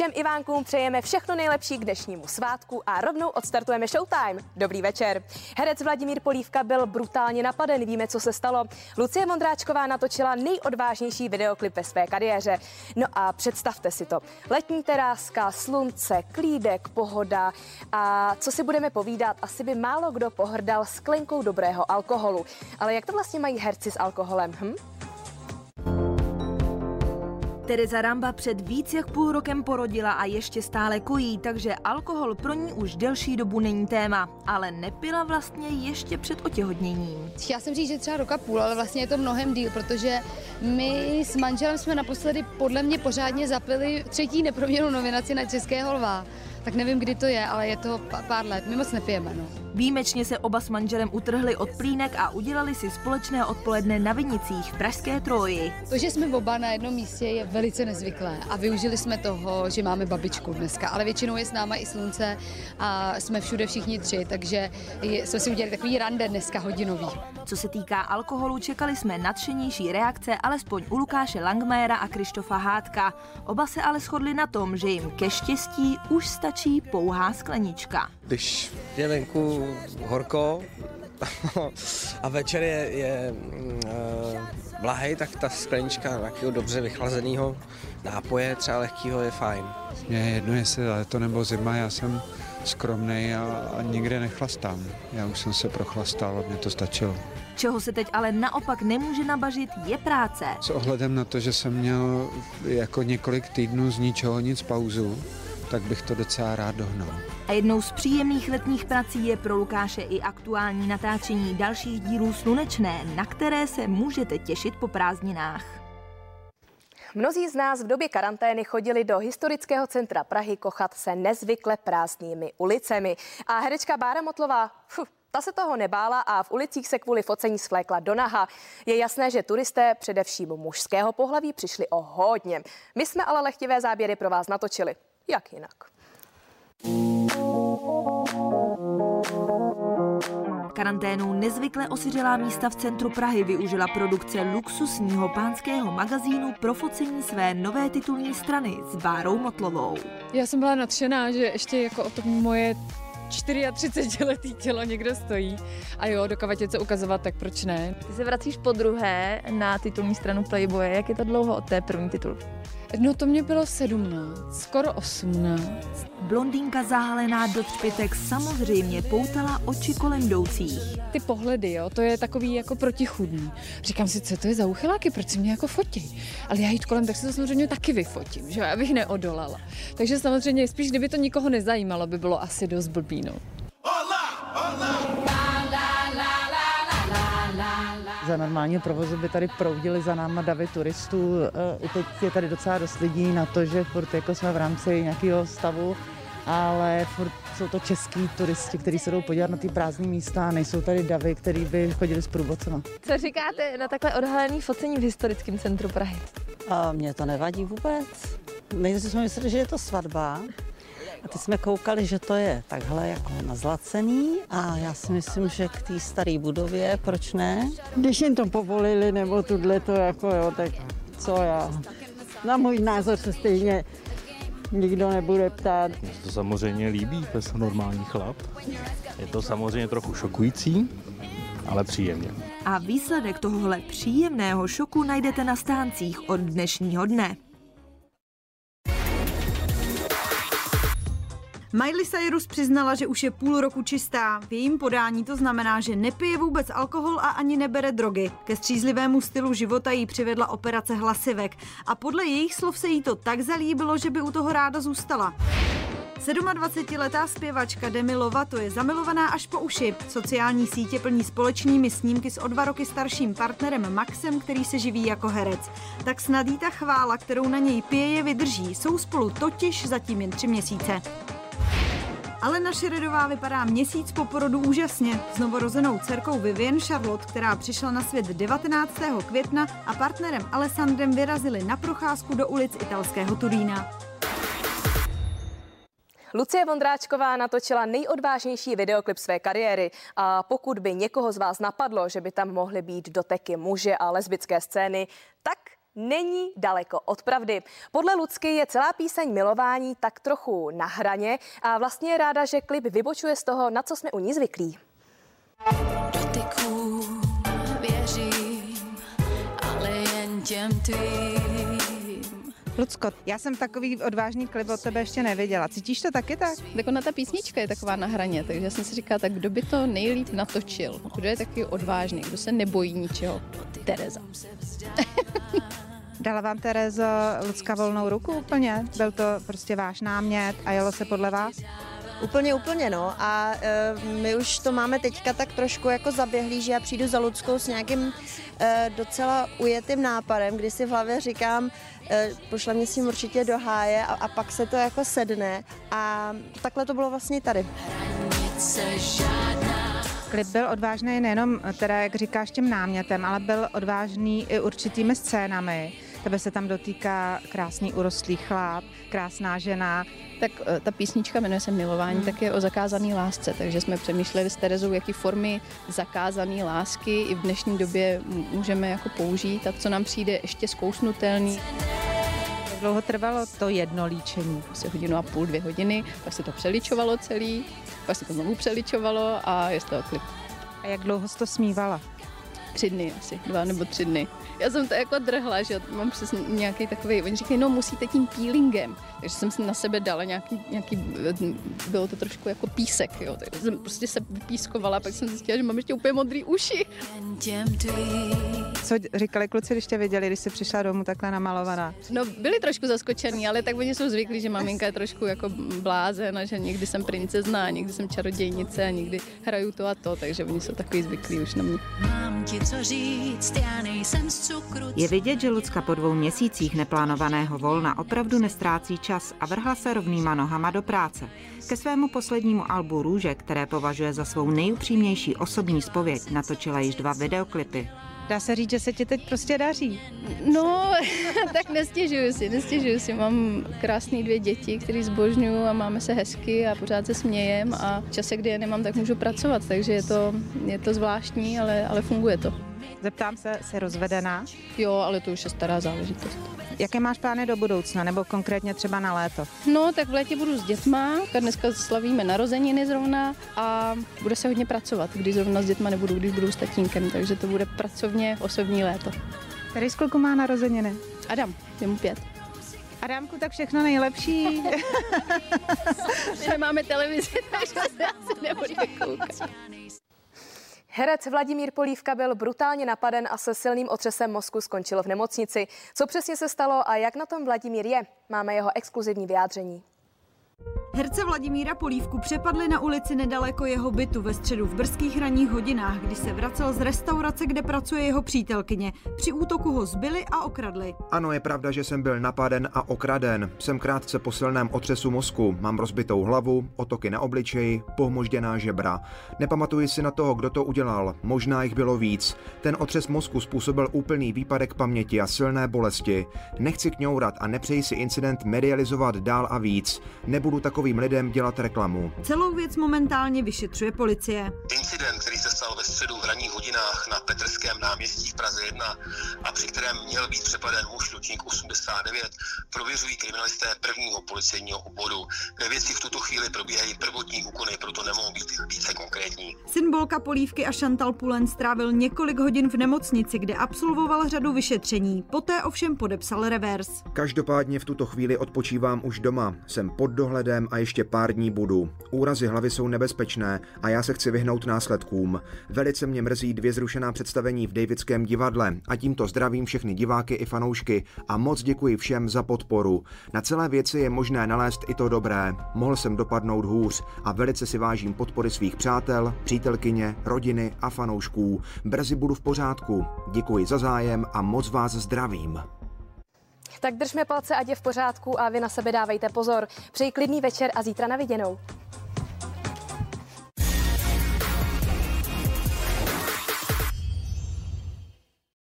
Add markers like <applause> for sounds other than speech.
Všem Ivánkům přejeme všechno nejlepší k dnešnímu svátku a rovnou odstartujeme Showtime. Dobrý večer. Herec Vladimír Polívka byl brutálně napaden, víme, co se stalo. Lucie Mondráčková natočila nejodvážnější videoklip ve své kariéře. No a představte si to. Letní teráska, slunce, klídek, pohoda a co si budeme povídat, asi by málo kdo pohrdal sklenkou dobrého alkoholu. Ale jak to vlastně mají herci s alkoholem? Hm? Tereza Ramba před víc jak půl rokem porodila a ještě stále kojí, takže alkohol pro ní už delší dobu není téma, ale nepila vlastně ještě před otěhodněním. Já jsem říct, že třeba roka půl, ale vlastně je to mnohem díl, protože my s manželem jsme naposledy podle mě pořádně zapili třetí neproměnou nominaci na Českého lva tak nevím, kdy to je, ale je to pár let. My moc nepijeme, no. Výjimečně se oba s manželem utrhli od plínek a udělali si společné odpoledne na Vinicích v Pražské Troji. To, že jsme oba na jednom místě, je velice nezvyklé a využili jsme toho, že máme babičku dneska, ale většinou je s náma i slunce a jsme všude všichni tři, takže jsme si udělali takový rande dneska hodinový. Co se týká alkoholu, čekali jsme nadšenější reakce alespoň u Lukáše Langmajera a Krištofa Hádka. Oba se ale shodli na tom, že jim ke štěstí už stačí pouhá sklenička. Když je venku horko a večer je, je uh, vlahej, tak ta sklenička nějakého dobře vychlazeného nápoje, třeba lehkého, je fajn. Mě je jedno, jestli léto nebo zima, já jsem skromnej a, a nikde nechlastám. Já už jsem se prochlastal a mě to stačilo. Čeho se teď ale naopak nemůže nabažit, je práce. S ohledem na to, že jsem měl jako několik týdnů z ničeho nic pauzu, tak bych to docela rád dohnal. A jednou z příjemných letních prací je pro Lukáše i aktuální natáčení dalších dílů Slunečné, na které se můžete těšit po prázdninách. Mnozí z nás v době karantény chodili do historického centra Prahy kochat se nezvykle prázdnými ulicemi. A herečka Bára Motlová, fuh, ta se toho nebála a v ulicích se kvůli focení svlékla do naha. Je jasné, že turisté, především mužského pohlaví, přišli o hodně. My jsme ale lehtivé záběry pro vás natočili. Jak jinak? Karanténu nezvykle osiřelá místa v centru Prahy využila produkce luxusního pánského magazínu pro focení své nové titulní strany s Bárou Motlovou. Já jsem byla nadšená, že ještě jako o to moje 34-letý tělo někde stojí. A jo, do kavatěce ukazovat, tak proč ne? Ty se vracíš po druhé na titulní stranu Playboye. Jak je to dlouho od té první titul? No to mě bylo 17, skoro 18. Blondýnka zahalená do třpitek samozřejmě poutala oči kolem jdoucích. Ty pohledy, jo, to je takový jako protichudný. Říkám si, co to je za uchyláky, proč si mě jako fotí? Ale já jít kolem, tak si to samozřejmě taky vyfotím, že abych neodolala. Takže samozřejmě spíš, kdyby to nikoho nezajímalo, by bylo asi dost blbý, no. Hola, hola. Za normálního provozu by tady proudili za náma davy turistů. E, I teď je tady docela dost lidí na to, že furt jako jsme v rámci nějakého stavu, ale furt jsou to český turisti, kteří se jdou podívat na ty prázdné místa a nejsou tady davy, který by chodili s průvodcema. Co říkáte na takhle odhalený focení v historickém centru Prahy? A mě to nevadí vůbec. My jsme mysleli, že je to svatba, a teď jsme koukali, že to je takhle jako nazlacený a já si myslím, že k té staré budově, proč ne? Když jim to povolili, nebo tuhle to jako jo, tak co já. Na můj názor se stejně nikdo nebude ptát. Mně se to samozřejmě líbí, to je normální chlap. Je to samozřejmě trochu šokující, ale příjemně. A výsledek tohohle příjemného šoku najdete na stáncích od dnešního dne. Miley Cyrus přiznala, že už je půl roku čistá. V jejím podání to znamená, že nepije vůbec alkohol a ani nebere drogy. Ke střízlivému stylu života jí přivedla operace hlasivek a podle jejich slov se jí to tak zalíbilo, že by u toho ráda zůstala. 27-letá zpěvačka Demi Lovato je zamilovaná až po uši. Sociální sítě plní společnými snímky s o dva roky starším partnerem Maxem, který se živí jako herec. Tak snad jí ta chvála, kterou na něj pije, je vydrží. Jsou spolu totiž zatím jen tři měsíce. Alena Šeredová vypadá měsíc po porodu úžasně. S novorozenou dcerkou Vivian Charlotte, která přišla na svět 19. května a partnerem Alessandrem vyrazili na procházku do ulic italského Turína. Lucie Vondráčková natočila nejodvážnější videoklip své kariéry a pokud by někoho z vás napadlo, že by tam mohly být doteky muže a lesbické scény, tak není daleko od pravdy. Podle Lucky je celá píseň milování tak trochu na hraně a vlastně je ráda, že klip vybočuje z toho, na co jsme u ní zvyklí. Věřím, ale jen těm tvým. Lucko, já jsem takový odvážný klip od tebe ještě neviděla. Cítíš to taky tak? Tak ona ta písnička je taková na hraně, takže jsem si říkala, tak kdo by to nejlíp natočil? Kdo je taky odvážný, kdo se nebojí ničeho? Tereza. <laughs> Dala vám Terezo Lucka volnou ruku úplně? Byl to prostě váš námět a jelo se podle vás? Úplně, úplně, no. A e, my už to máme teďka tak trošku jako zaběhlý, že já přijdu za Luckou s nějakým e, docela ujetým nápadem, kdy si v hlavě říkám, e, pošle mě s tím určitě do háje a, a pak se to jako sedne. A takhle to bylo vlastně tady. Klip byl odvážný nejenom teda, jak říkáš, tím námětem, ale byl odvážný i určitými scénami. Tebe se tam dotýká krásný urostlý chlap, krásná žena. Tak eh, ta písnička jmenuje se Milování, hmm. tak je o zakázané lásce, takže jsme přemýšleli s Terezou, jaký formy zakázané lásky i v dnešní době můžeme jako použít a co nám přijde ještě zkousnutelný. Jak dlouho trvalo to jedno líčení? Asi hodinu a půl, dvě hodiny, pak se to přeličovalo celý, pak se to znovu přeličovalo a je z toho klip. A jak dlouho jsi to smívala? Tři dny asi, dva nebo tři dny. Já jsem to jako drhla, že mám přesně nějaký takový, oni říkají, no musíte tím peelingem. Takže jsem si na sebe dala nějaký, nějaký bylo to trošku jako písek, jo. Takže jsem prostě se vypískovala, pak jsem zjistila, že mám ještě úplně modrý uši. Co říkali kluci, když tě viděli, když jsi přišla domů takhle namalovaná? No, byli trošku zaskočení, ale tak oni jsou zvyklí, že maminka je trošku jako blázen a že někdy jsem princezna, někdy jsem čarodějnice a někdy hraju to a to, takže oni jsou takový zvyklí už na mě. Mám ti co říct, já nejsem z cukru. Je vidět, že Lucka po dvou měsících neplánovaného volna opravdu nestrácí čas a vrhla se rovnýma nohama do práce. Ke svému poslednímu albu Růže, které považuje za svou nejupřímnější osobní spověď, natočila již dva videoklipy. Dá se říct, že se ti teď prostě daří. No, <laughs> tak nestěžuju si, nestěžuju si. Mám krásné dvě děti, které zbožňuju a máme se hezky a pořád se smějem a čase, kdy je nemám, tak můžu pracovat, takže je to, je to zvláštní, ale, ale funguje to. Zeptám se, jsi rozvedená? Jo, ale to už je stará záležitost. Jaké máš plány do budoucna, nebo konkrétně třeba na léto? No, tak v létě budu s dětma, dneska slavíme narozeniny zrovna a bude se hodně pracovat, když zrovna s dětma nebudu, když budu s tatínkem, takže to bude pracovně osobní léto. Který z kluku má narozeniny? Adam, je mu pět. Adámku, tak všechno nejlepší. <laughs> Nemáme televizi, takže se asi nebudeme koukat. Herec Vladimír Polívka byl brutálně napaden a se silným otřesem mozku skončil v nemocnici. Co přesně se stalo a jak na tom Vladimír je, máme jeho exkluzivní vyjádření. Herce Vladimíra Polívku přepadli na ulici nedaleko jeho bytu ve středu v brzkých ranních hodinách, kdy se vracel z restaurace, kde pracuje jeho přítelkyně. Při útoku ho zbyli a okradli. Ano, je pravda, že jsem byl napaden a okraden. Jsem krátce po silném otřesu mozku, mám rozbitou hlavu, otoky na obličeji, pohmožděná žebra. Nepamatuji si na toho, kdo to udělal, možná jich bylo víc. Ten otřes mozku způsobil úplný výpadek paměti a silné bolesti. Nechci kňourat a nepřeji si incident medializovat dál a víc. Nebudu takový takovým lidem dělat reklamu. Celou věc momentálně vyšetřuje policie. Incident, který se stal ve středu v ranních hodinách na Petrském náměstí v Praze 1 a při kterém měl být přepaden muž ročník 89, prověřují kriminalisté prvního policejního oboru. Ve věci v tuto chvíli probíhají prvotní úkony, proto nemohou být více konkrétní. Symbolka Polívky a Chantal Pulen strávil několik hodin v nemocnici, kde absolvoval řadu vyšetření. Poté ovšem podepsal revers. Každopádně v tuto chvíli odpočívám už doma. Jsem pod dohledem a ještě pár dní budu. Úrazy hlavy jsou nebezpečné a já se chci vyhnout následkům. Velice mě mrzí dvě zrušená představení v Davidském divadle a tímto zdravím všechny diváky i fanoušky a moc děkuji všem za podporu. Na celé věci je možné nalézt i to dobré. Mohl jsem dopadnout hůř a velice si vážím podpory svých přátel, přítelkyně, rodiny a fanoušků. Brzy budu v pořádku. Děkuji za zájem a moc vás zdravím. Tak držme palce, ať je v pořádku a vy na sebe dávejte pozor. Přeji klidný večer a zítra na viděnou.